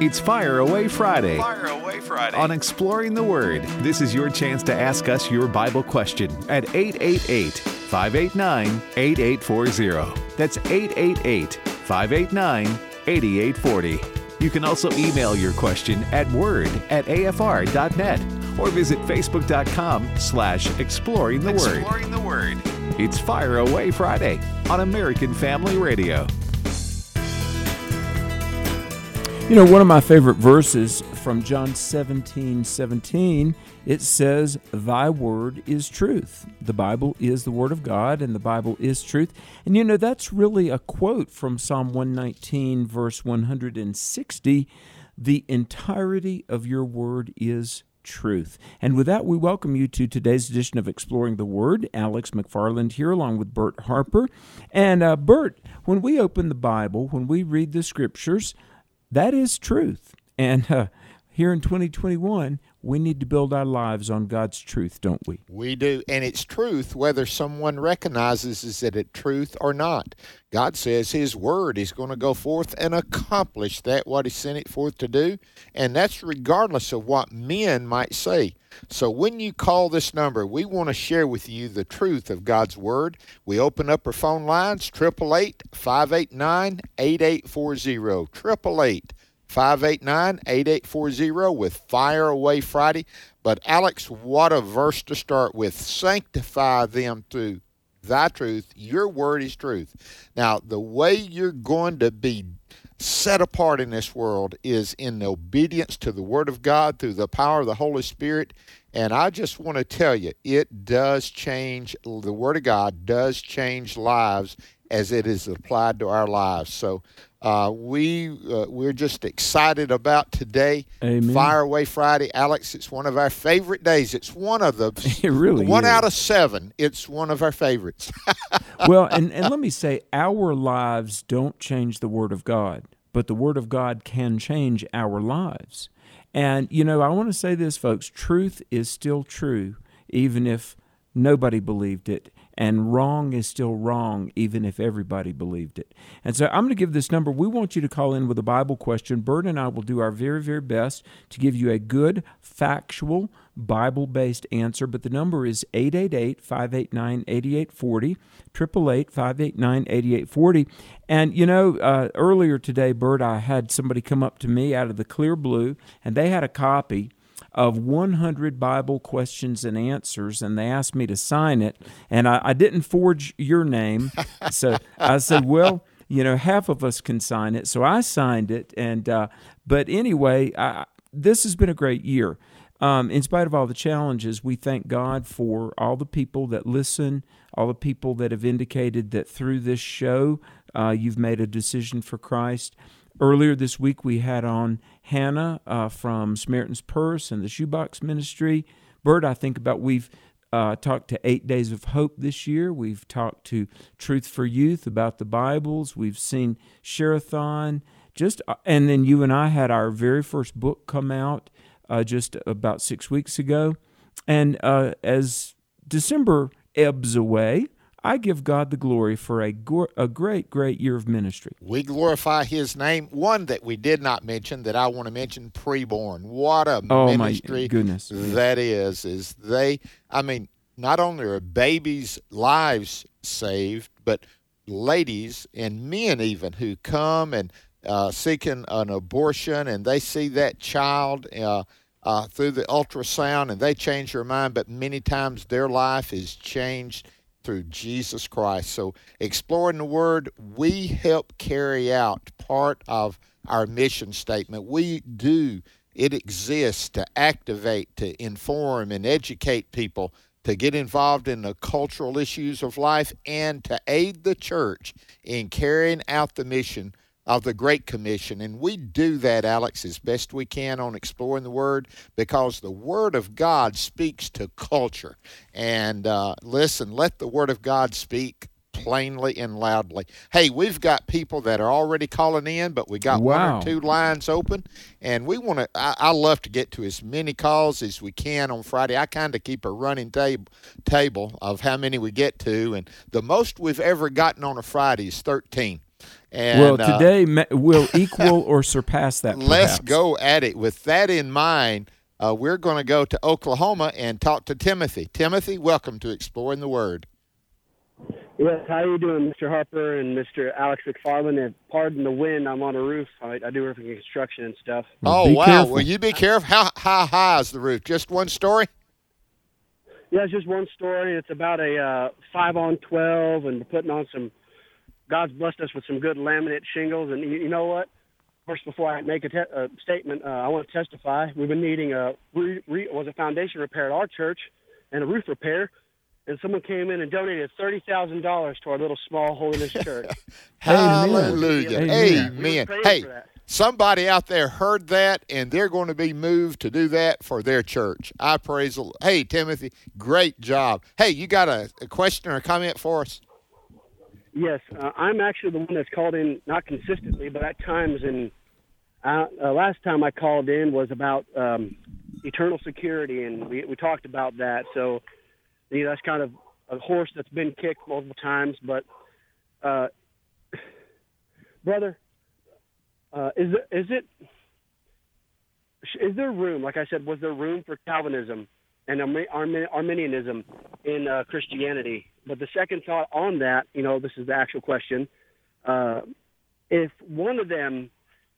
It's Fire Away Friday. Fire Away Friday. On Exploring the Word, this is your chance to ask us your Bible question at 888 589 8840. That's 888 589 8840. You can also email your question at word at afr.net or visit facebook.com slash exploring the word. Exploring the Word. It's Fire Away Friday on American Family Radio. You know, one of my favorite verses from John 17 17, it says, Thy word is truth. The Bible is the word of God, and the Bible is truth. And you know, that's really a quote from Psalm 119, verse 160. The entirety of your word is truth. And with that, we welcome you to today's edition of Exploring the Word. Alex McFarland here, along with Bert Harper. And uh, Bert, when we open the Bible, when we read the scriptures, that is truth. And uh, here in 2021, we need to build our lives on God's truth, don't we? We do, and it's truth whether someone recognizes it truth or not. God says His word is going to go forth and accomplish that what He sent it forth to do, and that's regardless of what men might say. So when you call this number, we want to share with you the truth of God's word. We open up our phone lines, 888 589 8840. 888 589 8840 with Fire Away Friday. But Alex, what a verse to start with. Sanctify them through thy truth. Your word is truth. Now, the way you're going to be set apart in this world is in obedience to the word of God through the power of the Holy Spirit. And I just want to tell you, it does change, the word of God does change lives as it is applied to our lives. So uh, we uh, we're just excited about today, Amen. Fire Away Friday, Alex. It's one of our favorite days. It's one of the It really one is. out of seven. It's one of our favorites. well, and, and let me say, our lives don't change the Word of God, but the Word of God can change our lives. And, you know, I want to say this, folks truth is still true, even if nobody believed it. And wrong is still wrong, even if everybody believed it. And so I'm going to give this number. We want you to call in with a Bible question. Bert and I will do our very, very best to give you a good, factual, Bible based answer. But the number is 888 589 8840, 888 589 8840. And, you know, uh, earlier today, Bert, I had somebody come up to me out of the clear blue, and they had a copy of 100 Bible questions and answers, and they asked me to sign it. And I, I didn't forge your name. So I said, well, you know, half of us can sign it. So I signed it. And, uh, but anyway, I, this has been a great year. Um, in spite of all the challenges, we thank God for all the people that listen, all the people that have indicated that through this show, uh, you've made a decision for Christ. Earlier this week, we had on Hannah uh, from Samaritan's Purse and the Shoebox Ministry. Bert, I think about we've uh, talked to Eight Days of Hope this year. We've talked to Truth for Youth about the Bibles. We've seen Shareathon. Just uh, and then you and I had our very first book come out uh, just about six weeks ago. And uh, as December ebbs away, I give God the glory for a, go- a great, great year of ministry. we glorify His name. One that we did not mention that I want to mention: preborn. What a Oh, my ministry goodness. that is! Is they? I mean, not only are babies' lives saved, but ladies and men even who come and uh, seeking an abortion and they see that child uh, uh, through the ultrasound and they change their mind, but many times their life is changed through Jesus Christ. So, exploring the Word, we help carry out part of our mission statement. We do, it exists to activate, to inform, and educate people to get involved in the cultural issues of life and to aid the church in carrying out the mission of the Great Commission. And we do that, Alex, as best we can on Exploring the Word because the Word of God speaks to culture. And uh, listen, let the Word of God speak plainly and loudly. Hey, we've got people that are already calling in, but we got one or two lines open, and we want to. I, I love to get to as many calls as we can on Friday. I kind of keep a running tab- table of how many we get to, and the most we've ever gotten on a Friday is thirteen. And, well, uh, today ma- will equal or surpass that. let's go at it. With that in mind, uh, we're going to go to Oklahoma and talk to Timothy. Timothy, welcome to Exploring the Word. Yes, how are you doing, Mr. Harper and Mr. Alex McFarland? And pardon the wind, I'm on a roof. I, I do roofing construction and stuff. Oh, be wow. careful. Will you be careful? How, how high is the roof? Just one story? Yeah, it's just one story. It's about a uh, five on twelve, and we're putting on some. God's blessed us with some good laminate shingles, and you, you know what? First, before I make a, te- a statement, uh, I want to testify. We've been needing a re- re- was a foundation repair at our church, and a roof repair, and someone came in and donated thirty thousand dollars to our little small holiness church. Hallelujah. Amen. Amen. We Hey, somebody out there heard that and they're going to be moved to do that for their church. I praise the Lord. Hey, Timothy, great job. Hey, you got a, a question or a comment for us? Yes, uh, I'm actually the one that's called in not consistently, but at times. And uh, uh, last time I called in was about um, eternal security, and we we talked about that. So, you know, that's kind of a horse that's been kicked multiple times. But, uh, brother, uh, is it, is it is there room? Like I said, was there room for Calvinism and Armi- Armi- Arminianism in uh, Christianity? But the second thought on that, you know, this is the actual question. Uh, if one of them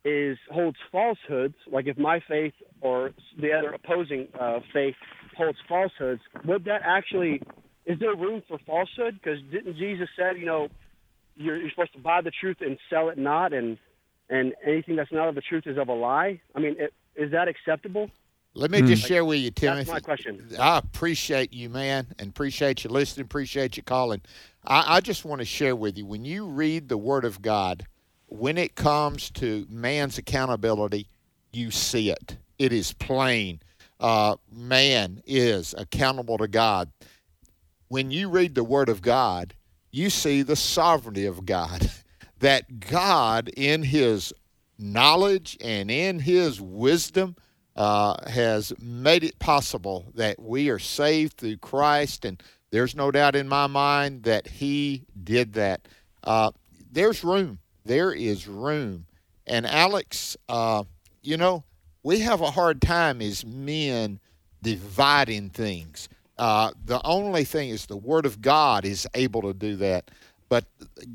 is holds falsehoods, like if my faith or the other opposing uh, faith holds falsehoods, would that actually is there room for falsehood? Because didn't Jesus said, you know, you're, you're supposed to buy the truth and sell it not, and and anything that's not of the truth is of a lie. I mean, it, is that acceptable? Let me just share with you, Timmy. That's my question. I appreciate you, man, and appreciate you listening, appreciate you calling. I, I just want to share with you when you read the Word of God, when it comes to man's accountability, you see it. It is plain. Uh, man is accountable to God. When you read the Word of God, you see the sovereignty of God. That God, in His knowledge and in His wisdom, uh, has made it possible that we are saved through Christ, and there's no doubt in my mind that He did that. Uh, there's room. There is room. And Alex, uh, you know, we have a hard time as men dividing things. Uh, the only thing is the Word of God is able to do that. But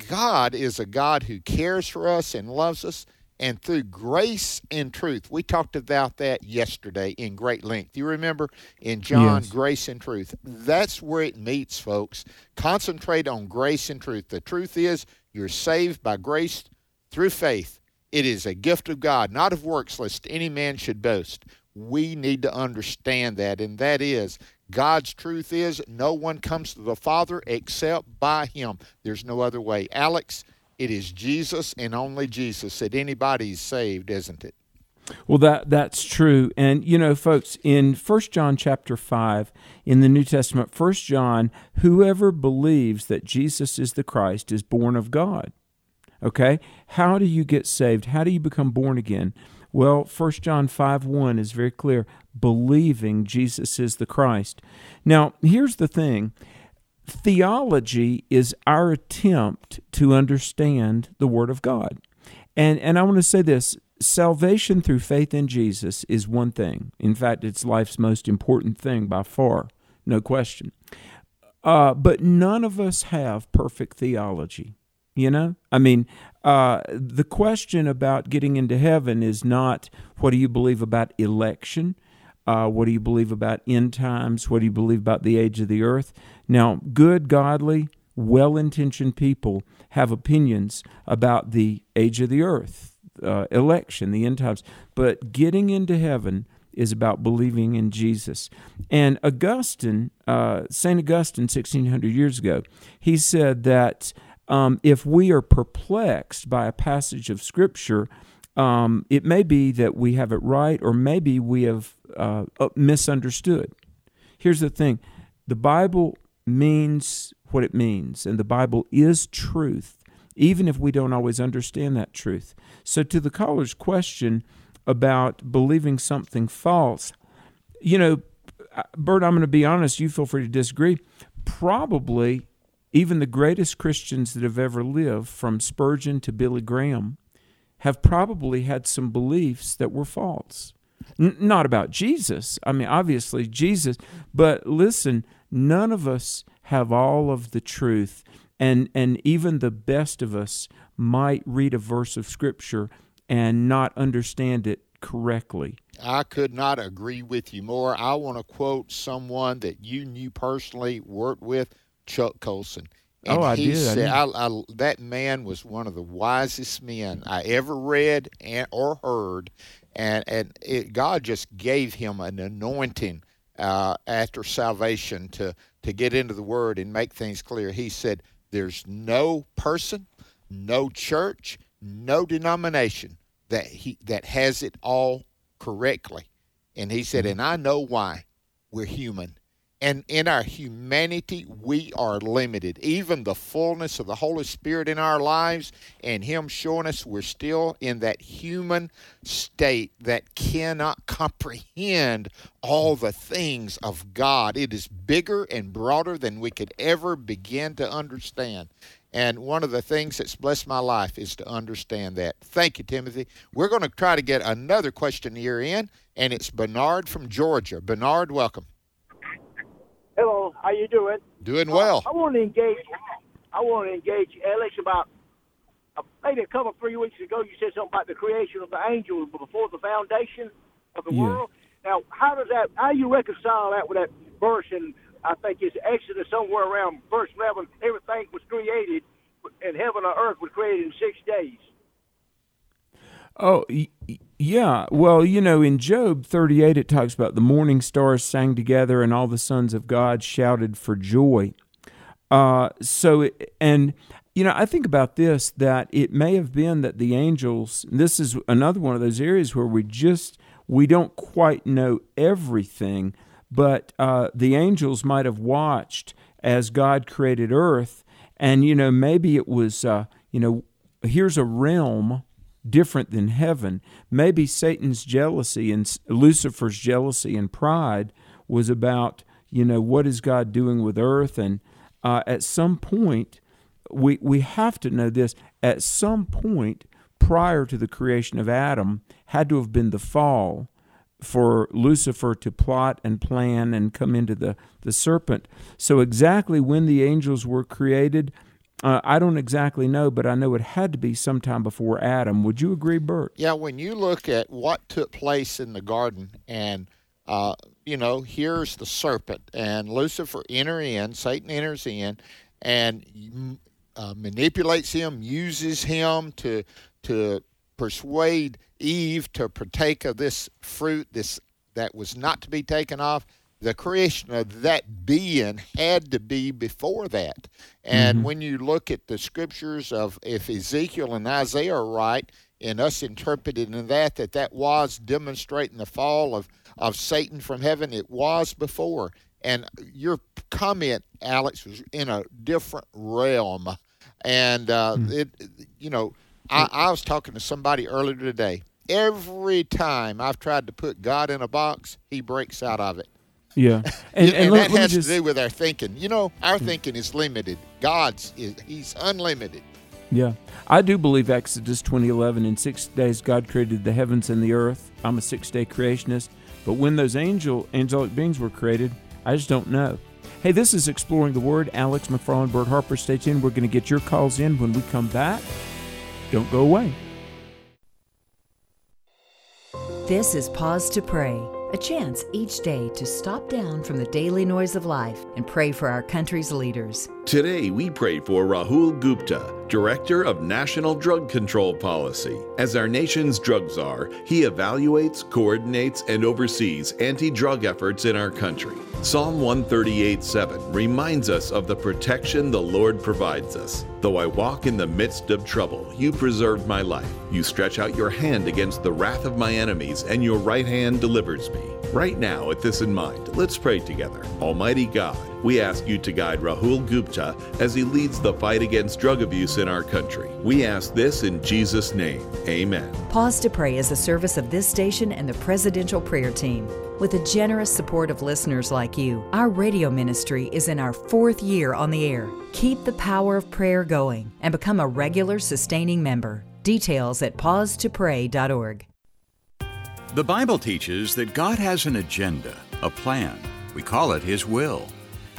God is a God who cares for us and loves us. And through grace and truth, we talked about that yesterday in great length. You remember in John, Yes. grace and truth. That's where it meets, folks. Concentrate on grace and truth. The truth is, you're saved by grace through faith. It is a gift of God, not of works, lest any man should boast. We need to understand that, and that is God's truth is no one comes to the Father except by Him. There's no other way. Alex, it is Jesus and only Jesus that anybody's saved, isn't it? Well, that that's true, and you know, folks, in First John chapter five in the New Testament, First John, whoever believes that Jesus is the Christ is born of God. Okay, how do you get saved? How do you become born again? Well, First John five one is very clear: believing Jesus is the Christ. Now, here's the thing: theology is our attempt to understand the Word of God. And and I want to say this, salvation through faith in Jesus is one thing. In fact, it's life's most important thing by far, no question. Uh, but none of us have perfect theology. You know, I mean, uh, the question about getting into heaven is not what do you believe about election, uh, what do you believe about end times, what do you believe about the age of the earth. Now, good, godly, well-intentioned people have opinions about the age of the earth, uh, election, the end times, but getting into heaven is about believing in Jesus. And Augustine, uh, St. Augustine, 1600 years ago, he said that um, if we are perplexed by a passage of Scripture, um, it may be that we have it right, or maybe we have uh, uh, misunderstood. Here's the thing the Bible means what it means, and the Bible is truth, even if we don't always understand that truth. So, to the caller's question about believing something false, you know, Bert, I'm going to be honest, you feel free to disagree. Probably even the greatest Christians that have ever lived, from Spurgeon to Billy Graham, have probably had some beliefs that were false. N- not about Jesus. I mean, obviously, Jesus, but listen, none of us have all of the truth. And, and even the best of us might read a verse of Scripture and not understand it correctly. I could not agree with you more. I want to quote someone that you knew personally, worked with, Chuck Colson. And oh, I he did. Said, I I, I, that man was one of the wisest men I ever read and, or heard, and and it, God just gave him an anointing uh, after salvation to to get into the Word and make things clear. He said, "There's no person, no church, no denomination that he that has it all correctly," and he said, "And I know why. We're human." And in our humanity, we are limited. Even the fullness of the Holy Spirit in our lives and Him showing us we're still in that human state that cannot comprehend all the things of God. It is bigger and broader than we could ever begin to understand. And one of the things that's blessed my life is to understand that. Thank you, Timothy. We're going to try to get another question here in, and it's Bernard from Georgia. Bernard, welcome. Hello, how you doing? Doing well. Uh, I want to engage. I want to engage Alex about uh, maybe a couple three weeks ago. You said something about the creation of the angels before the foundation of the Yeah. world. Now, how does that? How do you reconcile that with that verse in I think it's Exodus somewhere around verse eleven? Everything was created, and heaven and earth was created in six days. Oh, y- y- yeah. Well, you know, in Job 38, it talks about the morning stars sang together and all the sons of God shouted for joy. Uh, so, it, and, you know, I think about this that it may have been that the angels, this is another one of those areas where we just, we don't quite know everything, but uh, the angels might have watched as God created earth. And, you know, maybe it was, uh, you know, here's a realm different than heaven. Maybe Satan's jealousy and Lucifer's jealousy and pride was about, you know, what is God doing with earth? And uh, at some point, we, we have to know this. At some point, prior to the creation of Adam, had to have been the fall for Lucifer to plot and plan and come into the, the serpent. So, exactly when the angels were created, uh, I don't exactly know, but I know it had to be sometime before Adam. Would you agree, Bert? Yeah, when you look at what took place in the garden, and uh, you know, here's the serpent, and Lucifer enter in, Satan enters in, and uh, manipulates him, uses him to to persuade Eve to partake of this fruit, this that was not to be taken off. The creation of that being had to be before that. And when you look at the scriptures of if Ezekiel and Isaiah are right, in us interpreting that that that was demonstrating the fall of of Satan from heaven, it was before. And your comment, Alex, was in a different realm. And uh, it, you know, I, I was talking to somebody earlier today. Every time I've tried to put God in a box, He breaks out of it. Yeah, And, and, and, let, that has just, to do with our thinking. You know, our hmm. thinking is limited. God's is He's unlimited. yeah, I do believe Exodus twenty eleven. In six days, God created the heavens and the earth. I'm a six day creationist, but when those angel angelic beings were created, I just don't know. Hey, this is exploring the Word. Alex McFarland, Bert Harper. Stay tuned. We're going to get your calls in when we come back. Don't go away. This is Pause to Pray, a chance each day to stop down from the daily noise of life and pray for our country's leaders. Today, we pray for Rahul Gupta, Director of National Drug Control Policy. As our nation's drug czar, he evaluates, coordinates, and oversees anti drug efforts in our country. Psalm 138 7 reminds us of the protection the Lord provides us. Though I walk in the midst of trouble, you preserve my life. You stretch out your hand against the wrath of my enemies, and your right hand delivers me. Right now, with this in mind, let's pray together. Almighty God, we ask you to guide Rahul Gupta as he leads the fight against drug abuse in our country. We ask this in Jesus' name. Amen. Pause to Pray is a service of this station and the Presidential Prayer Team. With the generous support of listeners like you, our radio ministry is in our fourth year on the air. Keep the power of prayer going and become a regular sustaining member. Details at pausetopray.org. The Bible teaches that God has an agenda, a plan. We call it His will.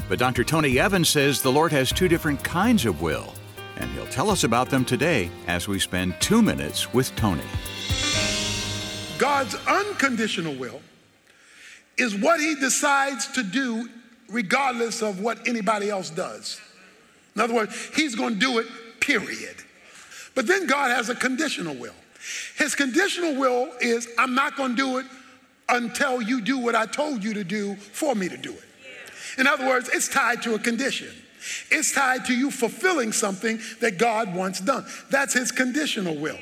But Dr. Tony Evans says the Lord has two different kinds of will, and he'll tell us about them today as we spend two minutes with Tony. God's unconditional will is what He decides to do regardless of what anybody else does. In other words, He's going to do it, period. But then God has a conditional will. His conditional will is I'm not going to do it until you do what I told you to do for me to do it. In other words, it's tied to a condition. It's tied to you fulfilling something that God wants done. That's his conditional will.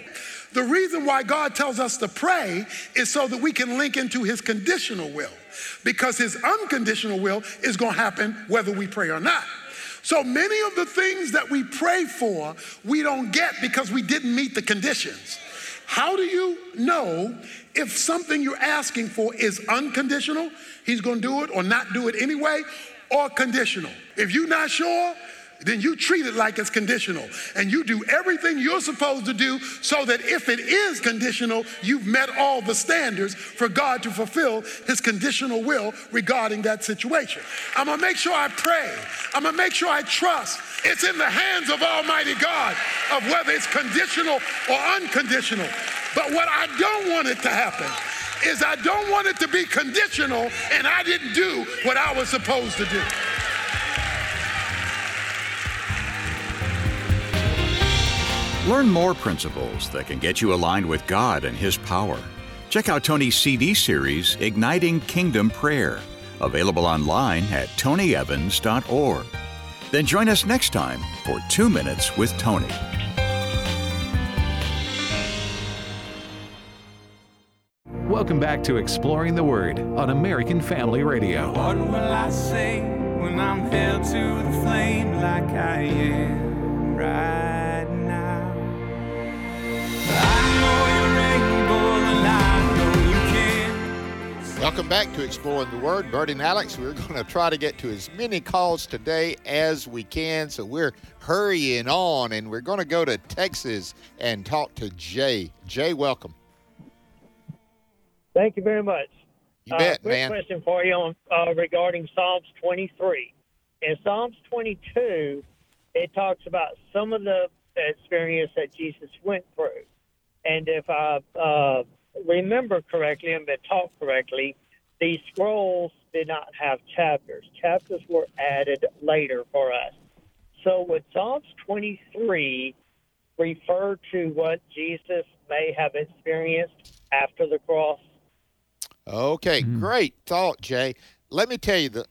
The reason why God tells us to pray is so that we can link into his conditional will because his unconditional will is going to happen whether we pray or not. So many of the things that we pray for, we don't get because we didn't meet the conditions. How do you know if something you're asking for is unconditional, he's to do it or not do it anyway, or conditional? If you're not sure, then you treat it like it's conditional and you do everything you're supposed to do so that if it is conditional, you've met all the standards for God to fulfill his conditional will regarding that situation. I'm gonna make sure I pray, I'm gonna make sure I trust. It's in the hands of Almighty God of whether it's conditional or unconditional. But what I don't want it to happen is I don't want it to be conditional and I didn't do what I was supposed to do. Learn more principles that can get you aligned with God and His power. Check out Tony's CD series, Igniting Kingdom Prayer, available online at tonyevans.org. Then join us next time for Two Minutes with Tony. Welcome back to Exploring the Word on American Family Radio. What will I say when I'm held to the flame like I am right Welcome back to Exploring the Word. Bert and Alex, we're going to try to get to as many calls today as we can, so we're hurrying on, and we're going to go to Texas and talk to Jay. Jay, welcome. Thank you very much. You Uh, bet, quick man. question for you on uh, regarding Psalms 23. In Psalms 22, it talks about some of the experience that Jesus went through, and if I uh, remember correctly and been taught correctly, these scrolls did not have chapters. Chapters were added later for us. So would Psalms 23 refer to what Jesus may have experienced after the cross? Okay, great thought, Jay. Let me tell you the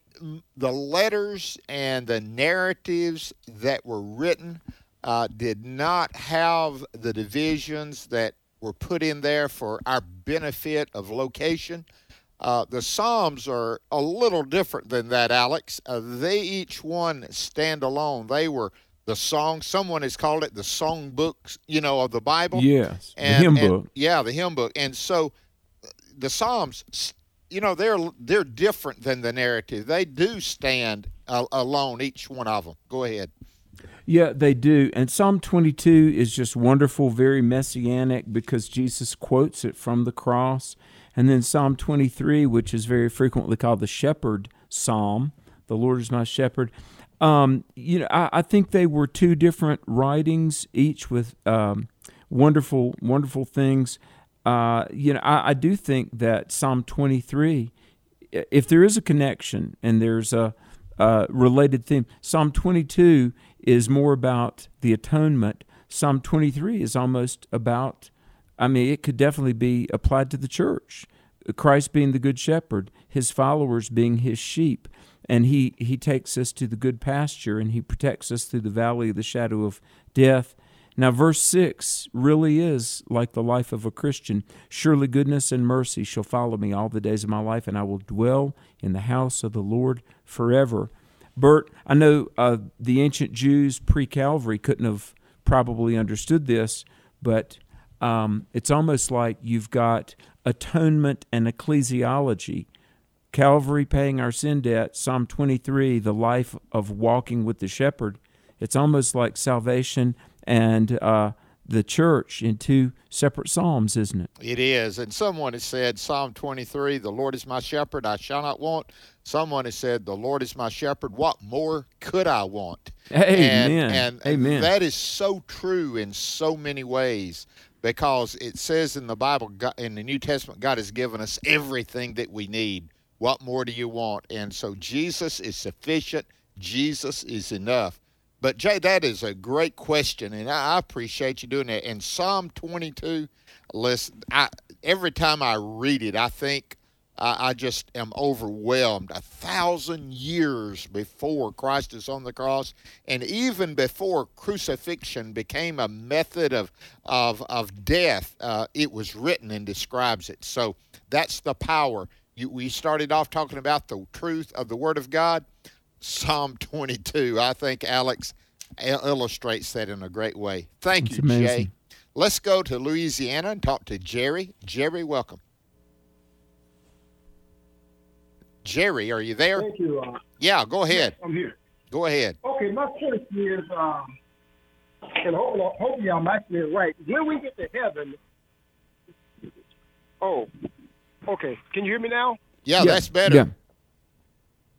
the letters and the narratives that were written uh, did not have the divisions that were put in there for our benefit of location. Uh, the Psalms are a little different than that, Alex. Uh, they each one stand alone. They were the song. Someone has called it the song books, you know, of the Bible. Yes, the And- hymn and- book. Yeah, the hymn book. And so the Psalms, you know, they're they're different than the narrative. They do stand uh, alone, each one of them. Go ahead. Yeah, they do. And Psalm 22 is just wonderful, very messianic because Jesus quotes it from the cross. And then Psalm 23, which is very frequently called the shepherd psalm, the Lord is my shepherd. Um, you know, I, I think they were two different writings, each with um, wonderful, wonderful things. Uh, you know, I, I do think that Psalm 23, if there is a connection and there's a, a related theme, Psalm 22 is more about the atonement. Psalm 23 is almost about, I mean, it could definitely be applied to the church. Christ being the good shepherd, his followers being his sheep, and he, he takes us to the good pasture and he protects us through the valley of the shadow of death. Now, verse 6 really is like the life of a Christian. Surely goodness and mercy shall follow me all the days of my life, and I will dwell in the house of the Lord forever. Bert, I know uh, the ancient Jews pre Calvary couldn't have probably understood this, but um, it's almost like you've got atonement and ecclesiology. Calvary paying our sin debt, Psalm 23, the life of walking with the shepherd. It's almost like salvation and uh, the church in two separate psalms, isn't it? It is. And someone has said, Psalm 23, the Lord is my shepherd, I shall not want. Someone has said, the Lord is my shepherd, what more could I want? Amen. And, and Amen. that is so true in so many ways because it says in the Bible, in the New Testament, God has given us everything that we need. What more do you want? And so Jesus is sufficient. Jesus is enough. But Jay, that is a great question, and I appreciate you doing that. In Psalm 22, listen, I, every time I read it, I think I, I just am overwhelmed. A thousand years before Christ is on the cross, and even before crucifixion became a method of of of death, uh, it was written and describes it. So that's the power. You, we started off talking about the truth of the Word of God. Psalm 22. I think Alex illustrates that in a great way. Thank It's you, amazing. Jay. Let's go to Louisiana and talk to Jerry. Jerry, welcome. Jerry, are you there? Thank you. Uh, Yeah, go ahead. I'm here. Go ahead. Okay, my question is, um, and hopefully, hopefully I'm actually right. When we get to heaven, oh, okay. Can you hear me now? Yeah, that's better. Yeah.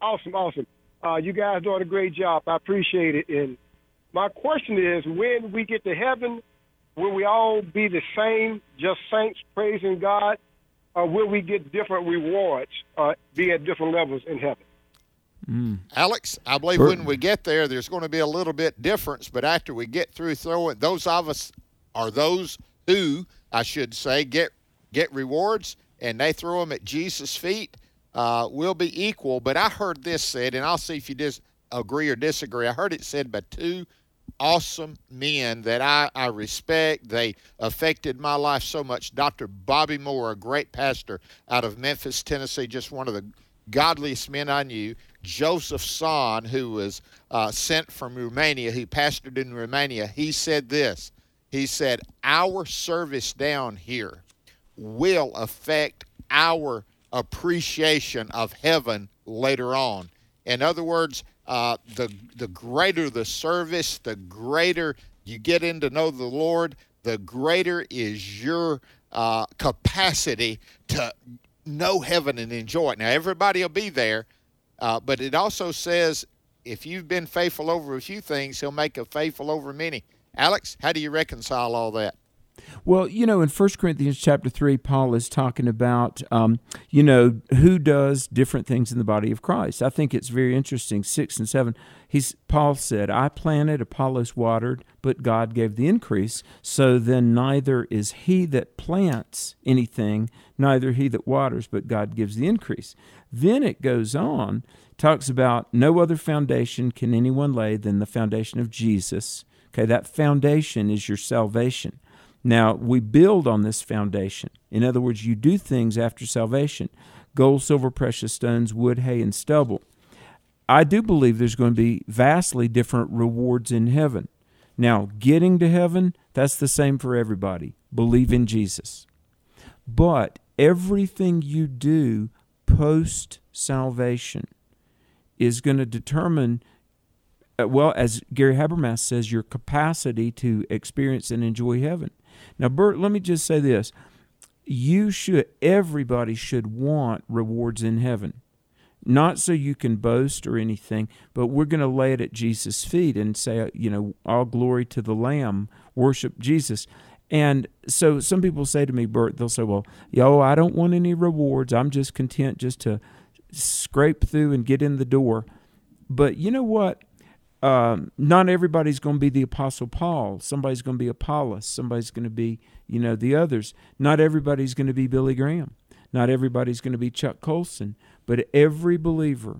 Awesome, awesome. Uh, you guys doing a great job. I appreciate it. And my question is, when we get to heaven, will we all be the same, just saints praising God, or will we get different rewards, uh, be at different levels in heaven? Alex, I believe Sure. when we get there, there's going to be a little bit difference, but after we get through throwing, those of us are those who, I should say, get get rewards, and they throw them at Jesus' feet. Uh, will be equal, but I heard this said, and I'll see if you dis- agree or disagree. I heard it said by two awesome men that I, I respect. They affected my life so much. Dr. Bobby Moore, a great pastor out of Memphis, Tennessee, just one of the godliest men I knew. Joseph Tson, who was uh, sent from Romania, who pastored in Romania, he said this. He said, Our service down here will affect our appreciation of heaven later on. In other words, uh, the the greater the service, the greater you get in to know the Lord, the greater is your uh, capacity to know heaven and enjoy it. Now, everybody will be there, uh, but it also says if you've been faithful over a few things, He'll make a faithful over many. Alex, how do you reconcile all that? Well, you know, in 1 Corinthians chapter 3, Paul is talking about, um, you know, who does different things in the body of Christ. I think it's very interesting. 6 and 7, he's, Paul said, I planted, Apollos watered, but God gave the increase. So then neither is he that plants anything, neither he that waters, but God gives the increase. Then it goes on, talks about no other foundation can anyone lay than the foundation of Jesus. Okay, that foundation is your salvation. Now, we build on this foundation. In other words, you do things after salvation gold, silver, precious stones, wood, hay, and stubble. I do believe there's going to be vastly different rewards in heaven. Now, getting to heaven, that's the same for everybody. Believe in Jesus. But everything you do post salvation is going to determine uh, well, as Gary Habermas says, your capacity to experience and enjoy heaven. Now, Bert, let me just say this. You should, everybody should want rewards in heaven. Not so you can boast or anything, but we're going to lay it at Jesus' feet and say, uh, you know, all glory to the Lamb, worship Jesus. And so some people say to me, Bert, they'll say, well, yo, I don't want any rewards. I'm just content just to scrape through and get in the door. But you know what? Um, not everybody's going to be the Apostle Paul. Somebody's going to be Apollos. Somebody's going to be, you know, the others. Not everybody's going to be Billy Graham. Not everybody's going to be Chuck Colson. But every believer,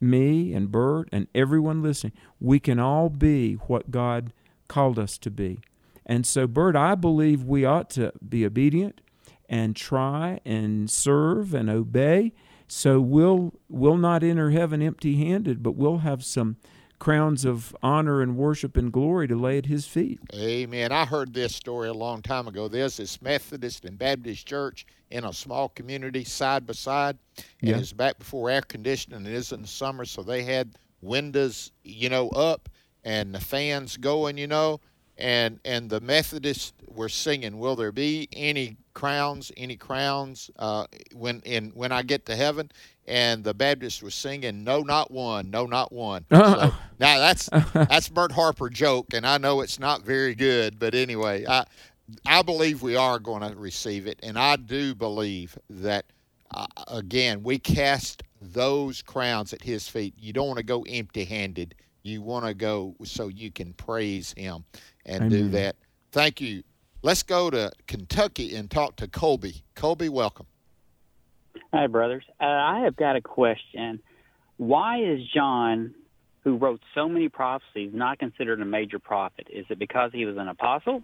me and Bert and everyone listening, we can all be what God called us to be. And so, Bert, I believe we ought to be obedient and try and serve and obey. So we'll we'll not enter heaven empty-handed, but we'll have some crowns of honor and worship and glory to lay at his feet. Amen. I heard this story a long time ago. There's this Methodist and Baptist church in a small community side by side. And Yeah. it's back before air conditioning. It is in the summer, so they had windows, you know, up and the fans going, you know. And and the Methodists were singing, "Will there be any crowns? Any crowns uh, when in when I get to heaven?" And the Baptists was singing, "No, not one. No, not one." So, now that's that's Bert Harper joke, and I know it's not very good, but anyway, I I believe we are going to receive it, and I do believe that uh, again we cast those crowns at His feet. You don't want to go empty-handed. You want to go so you can praise Him and do that. Thank you. Let's go to Kentucky and talk to Colby. Colby, welcome. Hi, brothers. Uh, I have got a question. Why is John, who wrote so many prophecies, not considered a major prophet? Is it because he was an apostle?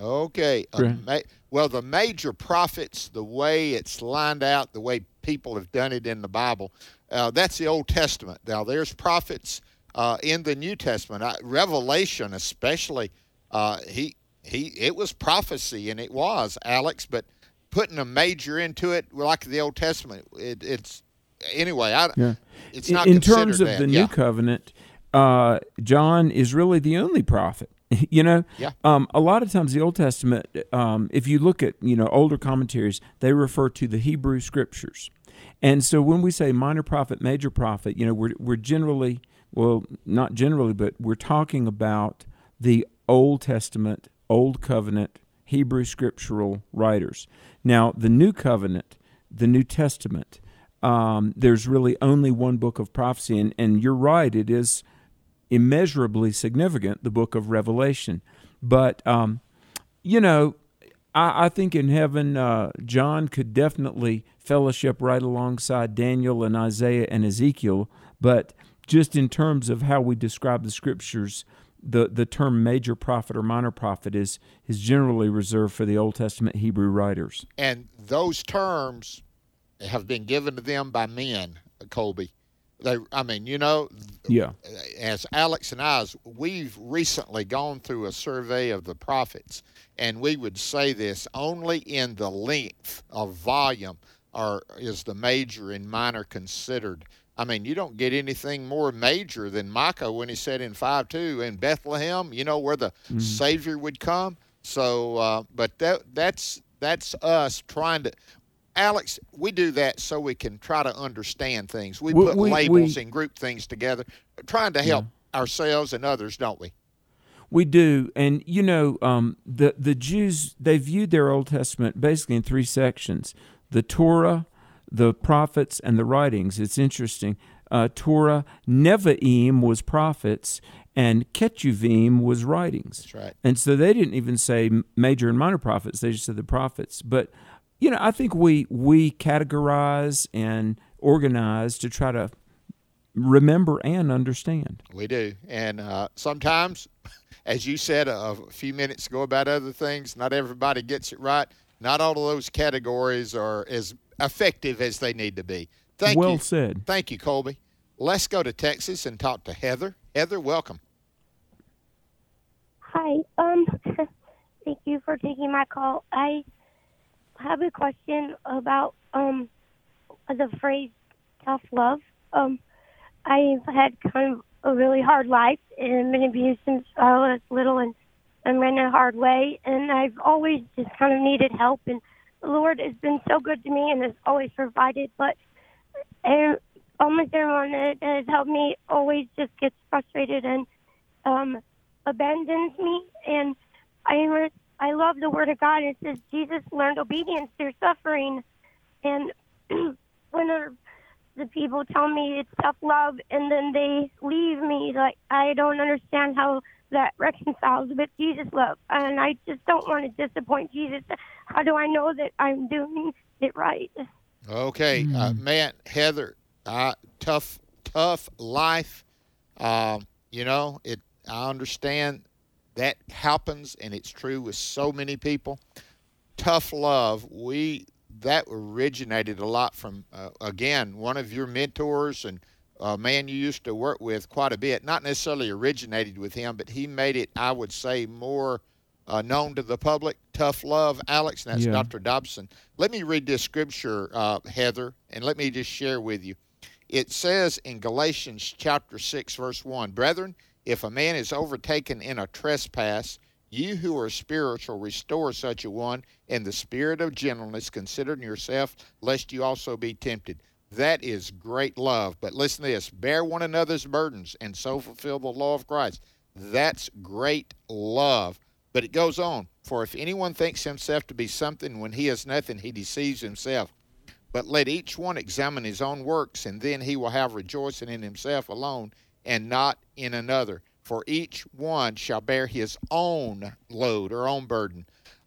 Okay. a ma- well, the major prophets, the way it's lined out, the way people have done it in the Bible, uh, that's the Old Testament. Now, there's prophets uh, in the New Testament. I, Revelation, especially, uh, he he it was prophecy, and it was Alex. But putting a major into it, like the Old Testament, it, it's anyway. I, Yeah. It's not in terms of that. the yeah. new covenant, uh, John is really the only prophet. you know, Yeah. um, a lot of times the Old Testament, um, if you look at you know older commentaries, they refer to the Hebrew scriptures, and so when we say minor prophet, major prophet, you know, we're we're generally well, not generally, but we're talking about the Old Testament, Old Covenant Hebrew scriptural writers. Now, the New Covenant, the New Testament, um, there's really only one book of prophecy, and, and you're right, it is immeasurably significant, the book of Revelation. But, um, you know, I, I think in heaven, uh, John could definitely fellowship right alongside Daniel and Isaiah and Ezekiel, but just in terms of how we describe the scriptures, the, the term major prophet or minor prophet is, is generally reserved for the Old Testament Hebrew writers. and those terms have been given to them by men, Colby. They, I mean, you know, Yeah. as Alex and I, we've recently gone through a survey of the prophets, and we would say this only in the length of volume are is the major and minor considered. I mean, you don't get anything more major than Micah when he said in five two in Bethlehem, you know where the Savior would come. So, uh, but that that's that's us trying to. Alex, we do that so we can try to understand things. We We- put we- labels we- and group things together, trying to help ourselves and others, don't we? We do, and you know, um, the the Jews they viewed their Old Testament basically in three sections: the Torah, the prophets, and the writings. It's interesting. Uh, Torah, Nevi'im was prophets, and Ketuvim was writings. That's right. And so they didn't even say major and minor prophets; they just said the prophets. But you know, I think we we categorize and organize to try to remember and understand. We do. And uh, sometimes, as you said a, a few minutes ago about other things, not everybody gets it right. Not all of those categories are as effective as they need to be. Thank well you. said. Thank you, Colby. Let's go to Texas and talk to Heather. Heather, welcome. Hi. Um, thank you for taking my call. I have a question about um the phrase tough love. Um, I've had kind of a really hard life and been abused since I was little, and I'm in a hard way. And I've always just kind of needed help, and the Lord has been so good to me and has always provided. But and almost everyone that has helped me always just gets frustrated and um abandons me and I I love the word of God. It says Jesus learned obedience through suffering. And when the people tell me it's tough love and then they leave me like I don't understand how that reconciles with Jesus love. And I just don't want to disappoint Jesus. How do I know that I'm doing it right? Okay, uh, man, Heather, uh, tough, tough life. Um, you know, it. I understand that happens, and it's true with so many people. Tough love, we that originated a lot from uh, again one of your mentors and a man you used to work with quite a bit. Not necessarily originated with him, but he made it, I would say, more uh, known to the public. Tough love, Alex, and that's Yeah. Dr. Dobson. Let me read this scripture, uh, Heather, and let me just share with you. It says in Galatians chapter 6, verse 1 Brethren, if a man is overtaken in a trespass, you who are spiritual, restore such a one in the spirit of gentleness, considering yourself, lest you also be tempted. That is great love. But listen to this bear one another's burdens and so fulfill the law of Christ. That's great love. But it goes on For if anyone thinks himself to be something when he is nothing, he deceives himself. But let each one examine his own works, and then he will have rejoicing in himself alone and not in another. For each one shall bear his own load or own burden.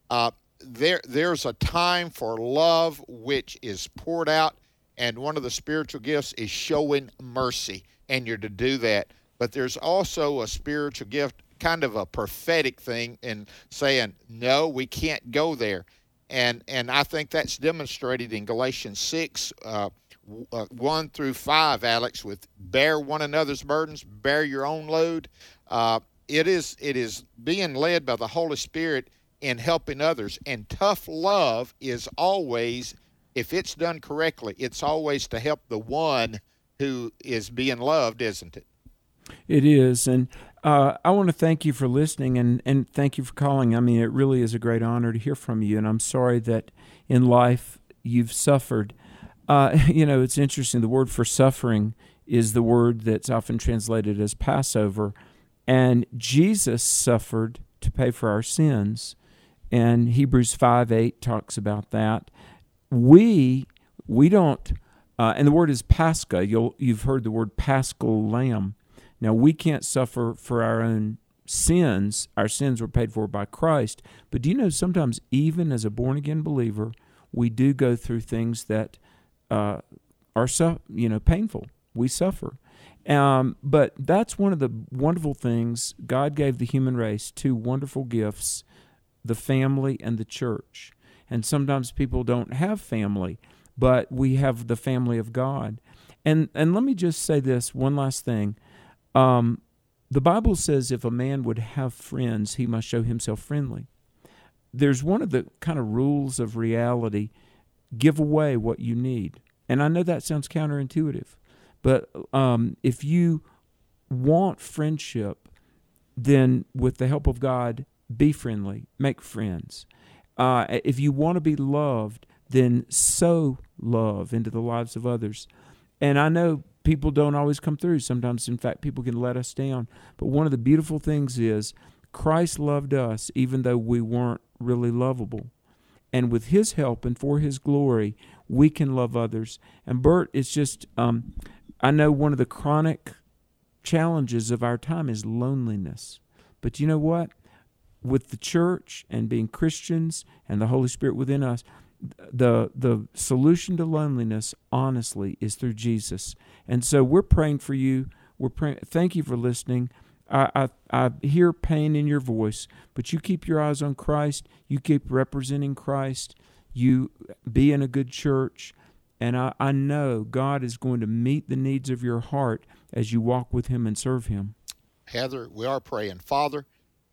Uh, there, there's a time for love which is poured out, and one of the spiritual gifts is showing mercy, and you're to do that. But there's also a spiritual gift, kind of a prophetic thing, in saying, no, we can't go there and and I think that's demonstrated in Galatians six. Uh, uh, 1 through 5, Alex, with bear one another's burdens, bear your own load. Uh, it is it is being led by the Holy Spirit in helping others. And tough love is always, if it's done correctly, it's always to help the one who is being loved, isn't it? It is, and uh, I want to thank you for listening and, and thank you for calling. I mean, it really is a great honor to hear from you, and I'm sorry that in life you've suffered. Uh, you know, it's interesting. The word for suffering is the word that's often translated as Passover, and Jesus suffered to pay for our sins, and Hebrews five eight talks about that. We we don't, uh, and the word is Pascha. You'll you've heard the word Paschal Lamb. Now, we can't suffer for our own sins. Our sins were paid for by Christ. But do you know sometimes, even as a born again believer, we do go through things that uh, are so, you know painful. We suffer. Um, but that's one of the wonderful things God gave the human race two wonderful gifts the family and the church. And sometimes people don't have family, but we have the family of God. And and let me just say this one last thing. Um, the Bible says if a man would have friends, he must show himself friendly. There's one of the kind of rules of reality give away what you need. And I know that sounds counterintuitive, but um, if you want friendship, then with the help of God, be friendly, make friends. Uh, if you want to be loved, then sow love into the lives of others. And I know people don't always come through. Sometimes, in fact, people can let us down. But one of the beautiful things is Christ loved us even though we weren't really lovable. And with his help and for his glory, we can love others. And Bert, it's just, um, I know one of the chronic challenges of our time is loneliness. But you know what? With the church and being Christians and the Holy Spirit within us, the the solution to loneliness honestly is through Jesus. And so we're praying for you. We're praying thank you for listening. I, I hear pain in your voice, but you keep your eyes on Christ. You keep representing Christ. You be in a good church. And I, I know God is going to meet the needs of your heart as you walk with Him and serve Him. Heather, we are praying. Father,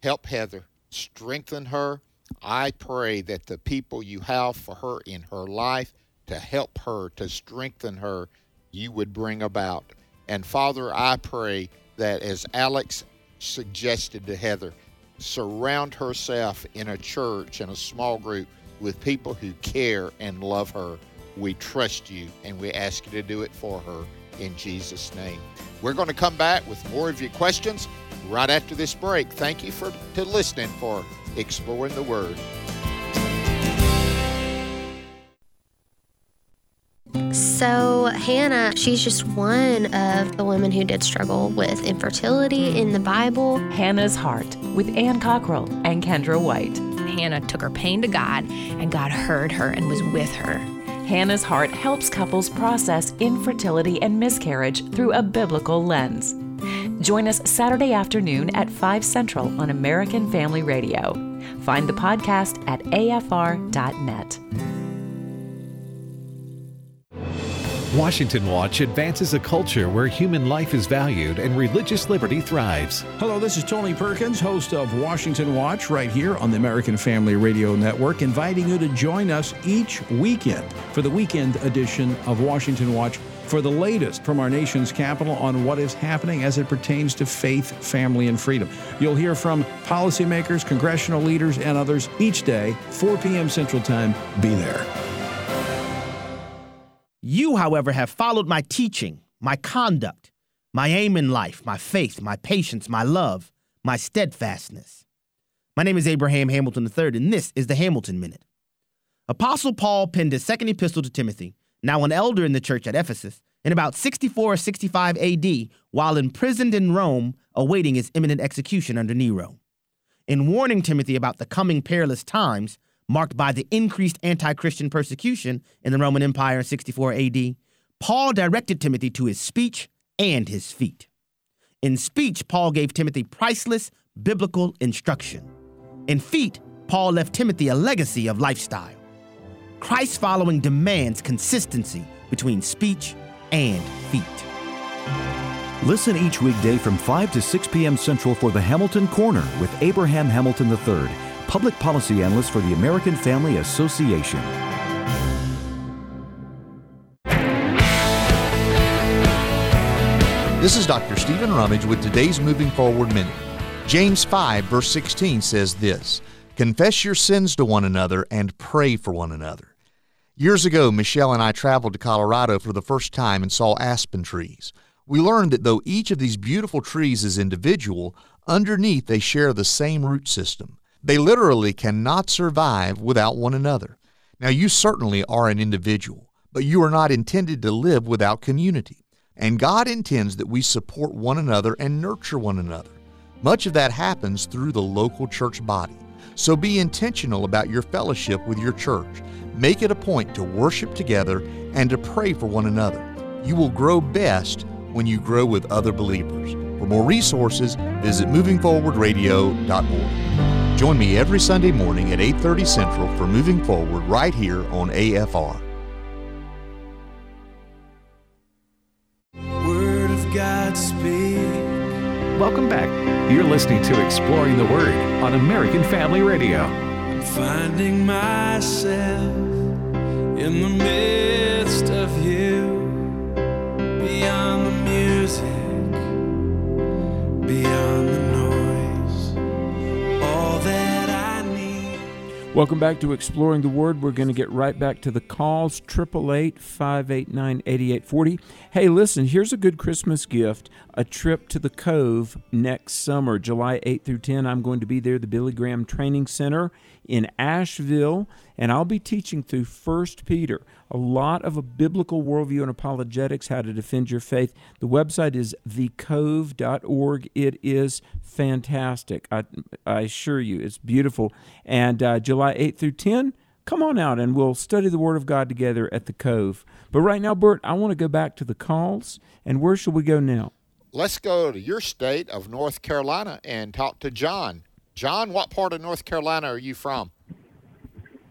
help Heather, strengthen her. I pray that the people you have for her in her life to help her, to strengthen her, you would bring about. And Father, I pray that as Alex suggested to Heather, surround herself in a church, in a small group, with people who care and love her. We trust you and we ask you to do it for her in Jesus' name. We're going to come back with more of your questions right after this break. Thank you for to listening for Exploring the Word. So, Hannah, she's just one of the women who did struggle with infertility hmm. in the Bible. Hannah's Heart with Ann Cockrell and Kendra White. Hannah took her pain to God, and God heard her and was with her. Hannah's Heart helps couples process infertility and miscarriage through a biblical lens. Join us Saturday afternoon at 5 Central on American Family Radio. Find the podcast at afr.net. Washington Watch advances a culture where human life is valued and religious liberty thrives. Hello, this is Tony Perkins, host of Washington Watch, right here on the American Family Radio Network, inviting you to join us each weekend for the weekend edition of Washington Watch for the latest from our nation's capital on what is happening as it pertains to faith, family, and freedom. You'll hear from policymakers, congressional leaders, and others each day, 4 p.m. Central Time. Be there. You, however, have followed my teaching, my conduct, my aim in life, my faith, my patience, my love, my steadfastness. My name is Abraham Hamilton III, and this is the Hamilton Minute. Apostle Paul penned his second epistle to Timothy, now an elder in the church at Ephesus, in about 64 or 65 AD, while imprisoned in Rome, awaiting his imminent execution under Nero. In warning Timothy about the coming perilous times, marked by the increased anti Christian persecution in the Roman Empire in 64 AD, Paul directed Timothy to his speech and his feet. In speech, Paul gave Timothy priceless biblical instruction. In feet, Paul left Timothy a legacy of lifestyle. Christ following demands consistency between speech and feet. Listen each weekday from 5 to 6 p.m. Central for the Hamilton Corner with Abraham Hamilton III public policy analyst for the American Family Association. This is Dr. Stephen Rummage with today's Moving Forward Minute. James 5, verse 16 says this Confess your sins to one another and pray for one another. Years ago, Michelle and I traveled to Colorado for the first time and saw aspen trees. We learned that though each of these beautiful trees is individual, underneath they share the same root system. They literally cannot survive without one another. Now, you certainly are an individual, but you are not intended to live without community. And God intends that we support one another and nurture one another. Much of that happens through the local church body. So be intentional about your fellowship with your church. Make it a point to worship together and to pray for one another. You will grow best when you grow with other believers. For more resources, visit movingforwardradio.org. Join me every Sunday morning at 8:30 Central for Moving Forward right here on AFR. Word of God speak. Welcome back. You're listening to Exploring the Word on American Family Radio. I'm finding myself in the midst of you, beyond the music, Welcome back to Exploring the Word. We're going to get right back to the calls 888 589 8840. Hey, listen, here's a good Christmas gift a trip to the Cove next summer, July 8 through 10. I'm going to be there, the Billy Graham Training Center in Asheville, and I'll be teaching through First Peter, a lot of a biblical worldview and apologetics, how to defend your faith. The website is thecove.org. It is fantastic. I, I assure you, it's beautiful. And uh, July 8 through 10, come on out and we'll study the Word of God together at the Cove. But right now, Bert, I want to go back to the calls. And where shall we go now? Let's go to your state of North Carolina and talk to John. John, what part of North Carolina are you from?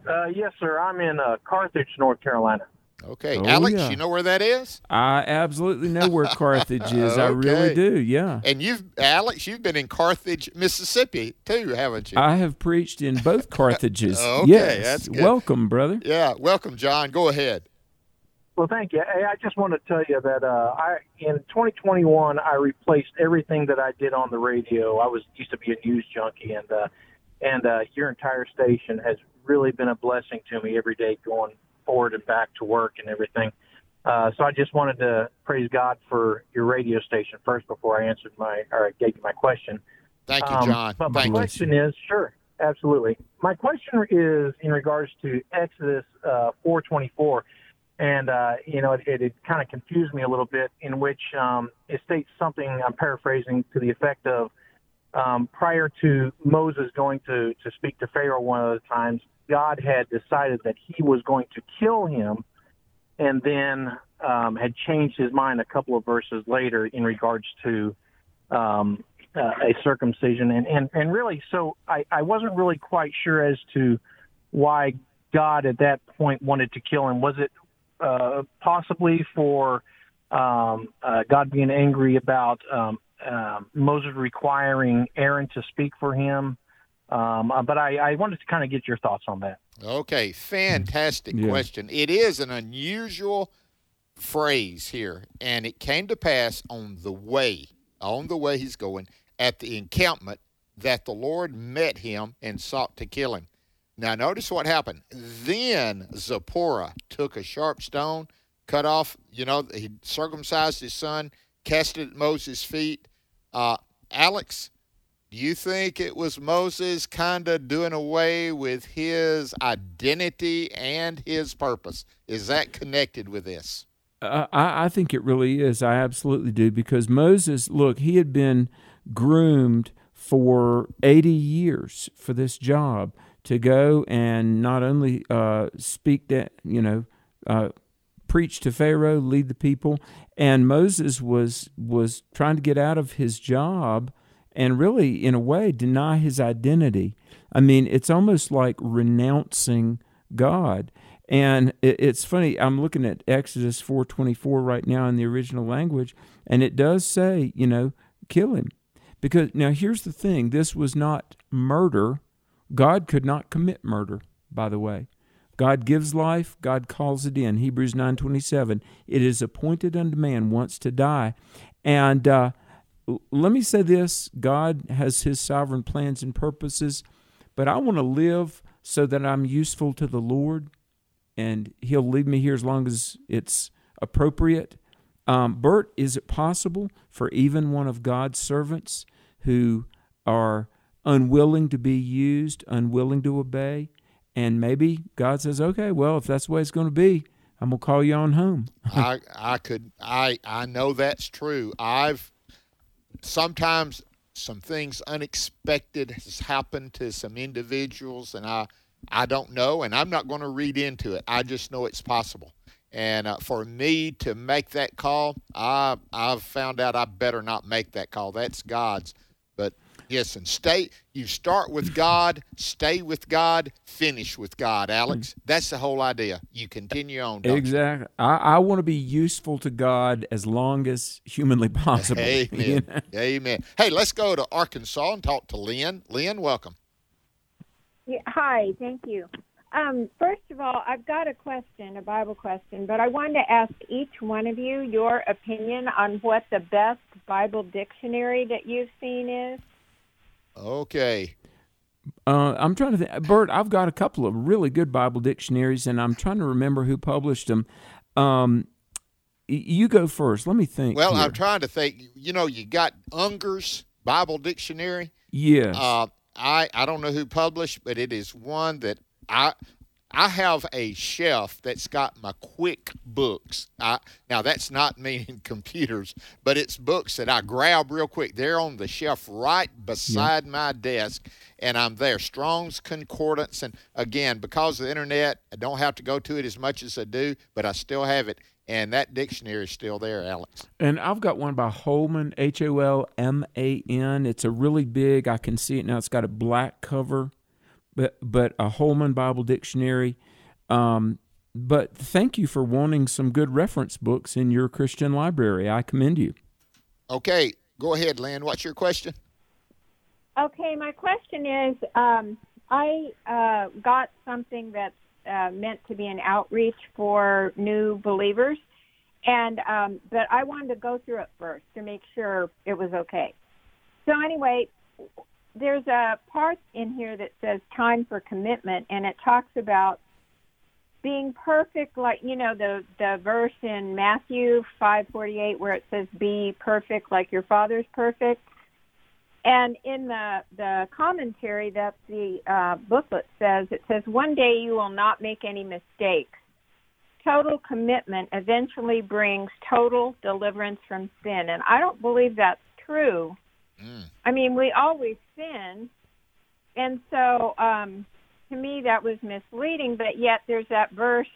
Uh, yes, sir. I'm in uh, Carthage, North Carolina. Okay, Oh, Alex, yeah. you know where that is? I absolutely know where Carthage is. I really do, yeah. And you've, Alex, you've been in Carthage, Mississippi, too, haven't you? I have preached in both Carthages. Okay, yes. that's good. Welcome, brother. yeah, welcome, John. Go ahead. Well, thank you. Hey, I just want to tell you that uh, I in 2021 I replaced everything that I did on the radio. I was used to be a news junkie, and uh, and uh, your entire station has really been a blessing to me every day going forward and back to work and everything. Uh, so I just wanted to praise God for your radio station first before I answered my or gave you my question. Thank you, Um, John. But my Thank you. question is, sure, absolutely. My question is in regards to Exodus uh, 4:24, and uh, you know, it, it, it kind of confused me a little bit. In which um, it states something I'm paraphrasing to the effect of, um, prior to Moses going to to speak to Pharaoh one of the times, God had decided that He was going to kill him, and then um, had changed His mind a couple of verses later in regards to um, uh, a circumcision, and, and and really, so I I wasn't really quite sure as to why God at that point wanted to kill him. Was it uh, possibly for um, uh, God being angry about um, uh, Moses requiring Aaron to speak for him? Um, uh, but I, I wanted to kind of get your thoughts on that. Okay, fantastic Yeah. question. It is an unusual phrase here, and it came to pass on the way, on the way he's going, at the encampment, that the Lord met him and sought to kill him. Now, notice what happened. Then Zipporah took a sharp stone, cut off, you know, he circumcised his son, cast it at Moses' feet. Uh, Alex, do you think it was Moses kind of doing away with his identity and his purpose? Is that connected with this? Uh, I, I think it really is. I absolutely do because Moses, look, he had been groomed for 80 years for this job to go and not only uh, speak that, you know, uh, preach to Pharaoh, lead the people, and Moses was was trying to get out of his job and really, in a way, deny his identity. I mean, it's almost like renouncing God. And it, it's funny. I'm looking at Exodus 4:24 right now in the original language, and it does say, you know, kill him, because now here's the thing: this was not murder. God could not commit murder. By the way, God gives life. God calls it in. Hebrews 9:27. It is appointed unto man once to die, and uh, let me say this: God has His sovereign plans and purposes, but I want to live so that I'm useful to the Lord and he'll leave me here as long as it's appropriate. Um, Bert, is it possible for even one of God's servants who are unwilling to be used, unwilling to obey, and maybe God says, "Okay, well, if that's the way it's going to be, I'm gonna call you on home." I I could I I know that's true. I've sometimes some things unexpected has happened to some individuals, and I I don't know, and I'm not going to read into it. I just know it's possible. And uh, for me to make that call, I I've found out I better not make that call. That's God's. But yes, and stay. You start with God, stay with God, finish with God. Alex, that's the whole idea. You continue on. Exactly. I, I want to be useful to God as long as humanly possible. Amen. you know? Amen. Hey, let's go to Arkansas and talk to Lynn. Lynn, welcome. Yeah, hi, thank you. Um, first of all, I've got a question, a Bible question, but I wanted to ask each one of you your opinion on what the best Bible dictionary that you've seen is. Okay. Uh, I'm trying to think. Bert, I've got a couple of really good Bible dictionaries, and I'm trying to remember who published them. Um, you go first. Let me think. Well, here. I'm trying to think. You know, you got Unger's Bible Dictionary. Yes. Uh, I I don't know who published, but it is one that I I have a shelf that's got my quick books. I, now that's not meaning computers, but it's books that I grab real quick. They're on the shelf right beside my desk, and I'm there. Strong's Concordance, and again, because of the internet, I don't have to go to it as much as I do, but I still have it. And that dictionary is still there, Alex. And I've got one by Holman, H O L M A N. It's a really big. I can see it now. It's got a black cover, but but a Holman Bible Dictionary. Um, but thank you for wanting some good reference books in your Christian library. I commend you. Okay, go ahead, Lynn. What's your question? Okay, my question is um, I uh, got something that's uh, meant to be an outreach for new believers, and um, but I wanted to go through it first to make sure it was okay. So anyway, there's a part in here that says time for commitment, and it talks about being perfect, like you know the the verse in Matthew five forty eight where it says, "Be perfect like your Father's perfect." And in the the commentary that the uh, booklet says, it says, "One day you will not make any mistakes. Total commitment eventually brings total deliverance from sin." And I don't believe that's true. I mean, we always sin, and so um, to me that was misleading. But yet there's that verse.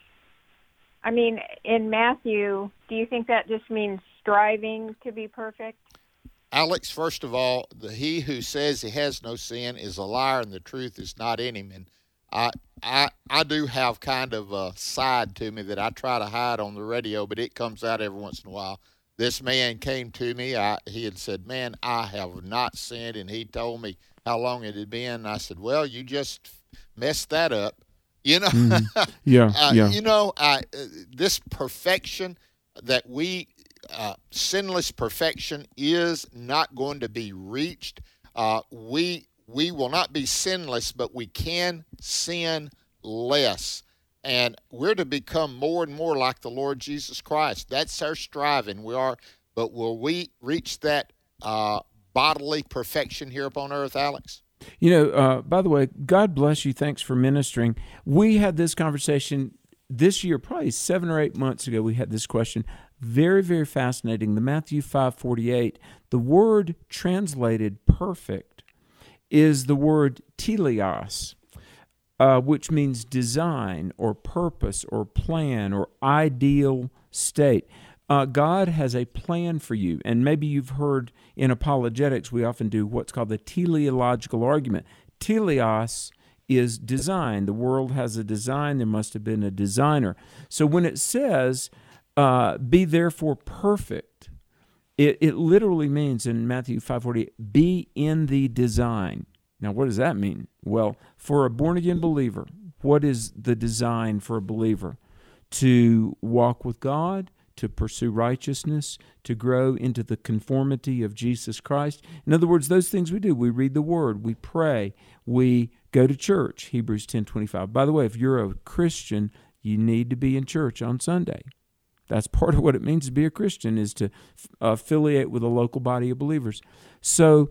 I mean, in Matthew, do you think that just means striving to be perfect? Alex, first of all, the he who says he has no sin is a liar, and the truth is not in him. And I, I, I do have kind of a side to me that I try to hide on the radio, but it comes out every once in a while. This man came to me. I, he had said, "Man, I have not sinned," and he told me how long it had been. And I said, "Well, you just messed that up." You know, Mm-hmm. Yeah, uh, yeah. You know, I, uh, this perfection that we, uh, sinless perfection, is not going to be reached. Uh, we we will not be sinless, but we can sin less, and we're to become more and more like the Lord Jesus Christ. That's our striving. We are, but will we reach that uh, bodily perfection here upon earth, Alex? You know, uh, by the way, God bless you. Thanks for ministering. We had this conversation this year, probably seven or eight months ago. We had this question. Very, very fascinating. The Matthew five forty eight. The word translated perfect is the word teleos, uh, which means design or purpose or plan or ideal state. Uh, God has a plan for you. And maybe you've heard in apologetics, we often do what's called the teleological argument. Teleos is design. The world has a design. There must have been a designer. So when it says, uh, be therefore perfect, it, it literally means in Matthew 5.48, be in the design. Now, what does that mean? Well, for a born again believer, what is the design for a believer? To walk with God, to pursue righteousness, to grow into the conformity of Jesus Christ. In other words, those things we do. We read the Word, we pray, we go to church, Hebrews 10 25. By the way, if you're a Christian, you need to be in church on Sunday. That's part of what it means to be a Christian is to uh, affiliate with a local body of believers. So,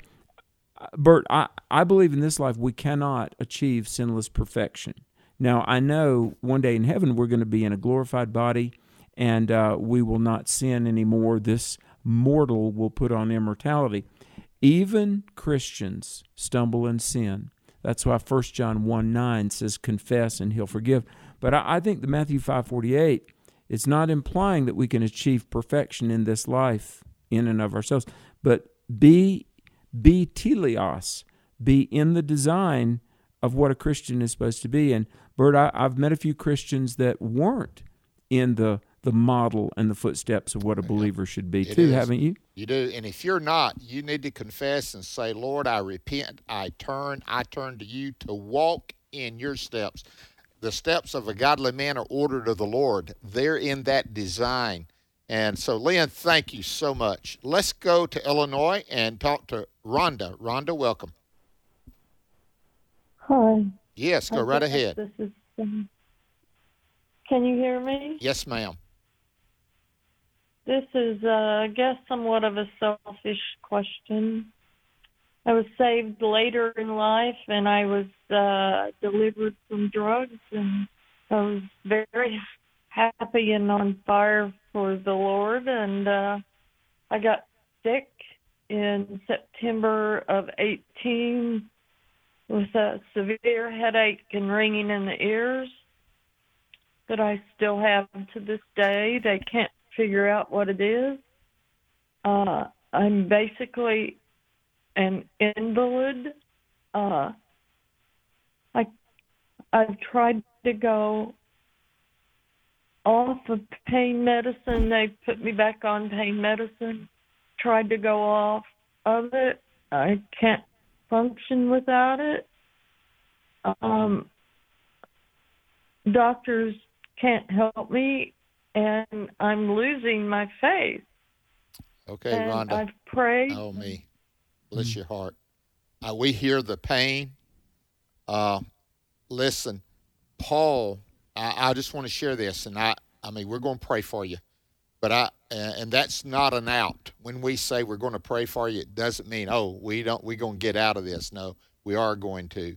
Bert, I, I believe in this life we cannot achieve sinless perfection. Now, I know one day in heaven we're going to be in a glorified body and uh, we will not sin anymore. This mortal will put on immortality. Even Christians stumble and sin. That's why 1 John 1 9 says, confess and he'll forgive. But I, I think the Matthew 5 48, it's not implying that we can achieve perfection in this life in and of ourselves, but be, be teleos, be in the design of what a Christian is supposed to be. And Bert, I, I've met a few Christians that weren't in the the model and the footsteps of what a believer should be It too, is. haven't you? You do. And if you're not, you need to confess and say, Lord, I repent. I turn. I turn to you to walk in your steps. The steps of a godly man are ordered of the Lord. They're in that design. And so, Lynn, thank you so much. Let's go to Illinois and talk to Rhonda. Rhonda, welcome. Hi. Yes, go I right ahead. This is. Um, can you hear me? Yes, ma'am. This is, uh, I guess, somewhat of a selfish question. I was saved later in life, and I was uh, delivered from drugs, and I was very happy and on fire for the Lord. And uh, I got sick in September of 18 with a severe headache and ringing in the ears that I still have to this day. They can't figure out what it is. Uh, I'm basically an invalid. Uh, I I've tried to go off of pain medicine. They put me back on pain medicine. Tried to go off of it. I can't function without it. Um, doctors can't help me, and I'm losing my faith. Okay, and Rhonda. I've prayed. Oh, me. Bless your heart. Uh, we hear the pain. Uh, listen, Paul, I, I just want to share this, and I, I mean, we're going to pray for you, but I, and that's not an out. When we say we're going to pray for you, it doesn't mean oh we don't we're going to get out of this. No, we are going to.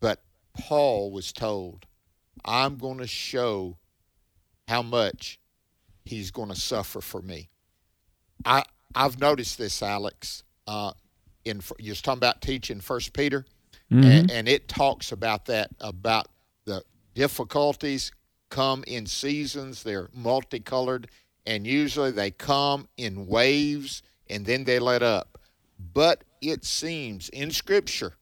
But Paul was told, I'm going to show how much he's going to suffer for me. I I've noticed this, Alex. Uh, in you're talking about teaching First Peter, Mhm. and, and it talks about that about difficulties come in seasons. They're multicolored, and usually they come in waves, and then they let up. But it seems in Scripture,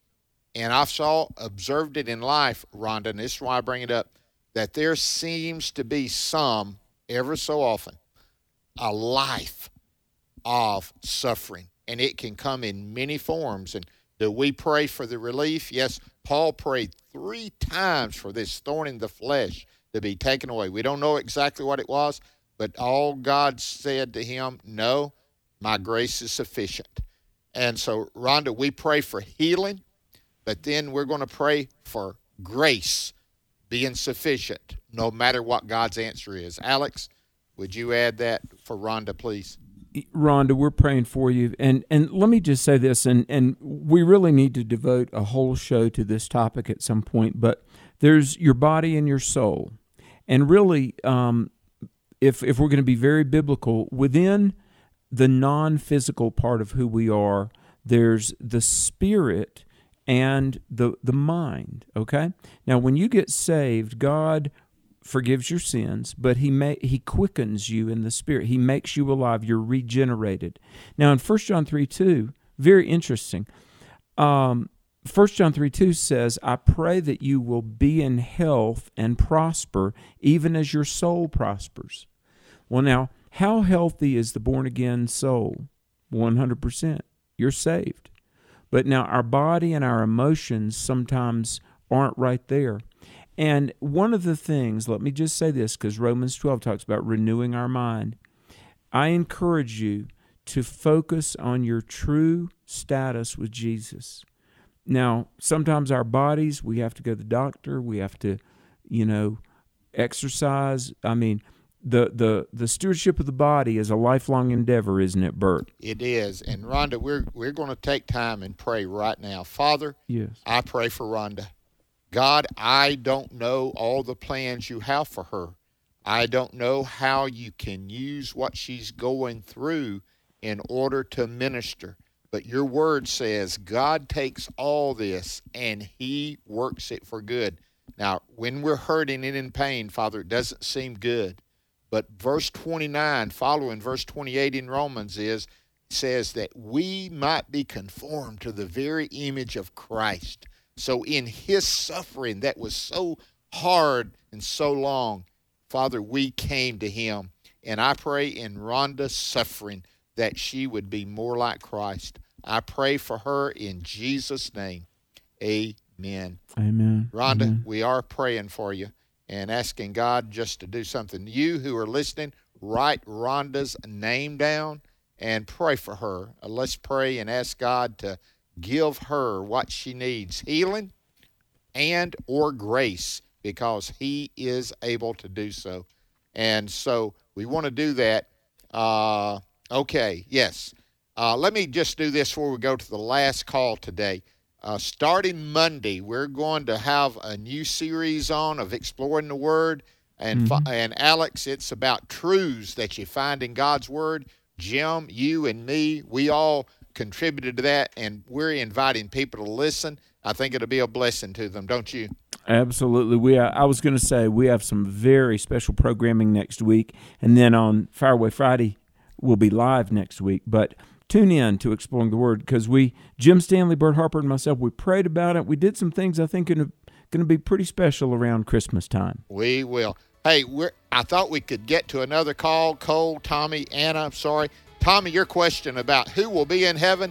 and I've saw observed it in life, Rhonda, and this is why I bring it up, that there seems to be some, ever so often, a life of suffering. And it can come in many forms. And do we pray for the relief? Yes, Paul prayed three times for this thorn in the flesh to be taken away. We don't know exactly what it was, but all God said to him, No, my grace is sufficient. And so, Rhonda, we pray for healing, but then we're going to pray for grace being sufficient no matter what God's answer is. Alex, would you add that for Rhonda, please? Rhonda, we're praying for you, and and let me just say this, and and we really need to devote a whole show to this topic at some point. But there's your body and your soul, and really, um, if if we're going to be very biblical, within the non-physical part of who we are, there's the spirit and the the mind. Okay, now when you get saved, God forgives your sins, but he may, he quickens you in the spirit. He makes you alive. You're regenerated. Now in 1 John 3 2, very interesting. Um, 1 John 3 2 says, I pray that you will be in health and prosper, even as your soul prospers. Well, now, how healthy is the born again soul? 100%. You're saved. But now, our body and our emotions sometimes aren't right there. And one of the things, let me just say this because Romans 12 talks about renewing our mind. I encourage you to focus on your true status with Jesus. Now, sometimes our bodies, we have to go to the doctor, we have to, you know, exercise. I mean, the the the stewardship of the body is a lifelong endeavor, isn't it, Bert? It is. And Rhonda, we're we're going to take time and pray right now. Father, yes. I pray for Rhonda. God, I don't know all the plans you have for her. I don't know how you can use what she's going through in order to minister. But your word says God takes all this and he works it for good. Now, when we're hurting and in pain, Father, it doesn't seem good. But verse 29, following verse 28 in Romans, is says that we might be conformed to the very image of Christ. So, in his suffering that was so hard and so long, Father, we came to him. And I pray in Rhonda's suffering that she would be more like Christ. I pray for her in Jesus' name. Amen. Amen. Rhonda, Amen. we are praying for you and asking God just to do something. You who are listening, write Rhonda's name down and pray for her. Uh, let's pray and ask God to give her what she needs healing and or grace because he is able to do so. And so we want to do that. Uh, okay yes. Uh, let me just do this before we go to the last call today. Uh, starting monday we're going to have a new series on of exploring the word. And Mm-hmm. and alex it's about truths that you find in god's word. Jim you and me we all contributed to that, and we're inviting people to listen. I think it'll be a blessing to them, don't you? Absolutely. We are, I was going to say we have some very special programming next week, and then on Fireway Friday we'll be live next week. But tune in to exploring the Word because we, Jim Stanley, Bert Harper, and myself, we prayed about it. We did some things I think are going to be pretty special around Christmas time. We will. Hey, we're. I thought we could get to another call. Cole, Tommy, Anna. I'm sorry. Tommy, your question about who will be in heaven,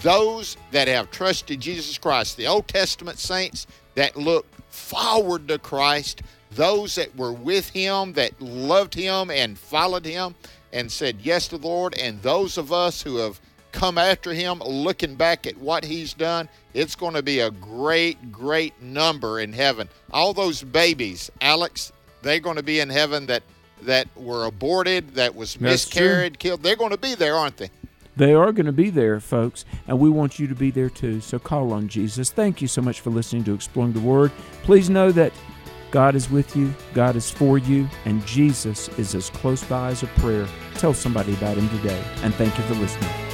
those that have trusted Jesus Christ, the Old Testament saints that look forward to Christ, those that were with him, that loved him and followed him and said yes to the Lord, and those of us who have come after him looking back at what he's done, it's going to be a great, great number in heaven. All those babies, Alex, they're going to be in heaven that that were aborted, that was miscarried, killed. They're going to be there, aren't they? They are going to be there, folks, and we want you to be there too. So call on Jesus. Thank you so much for listening to Exploring the Word. Please know that God is with you, God is for you, and Jesus is as close by as a prayer. Tell somebody about Him today, and thank you for listening.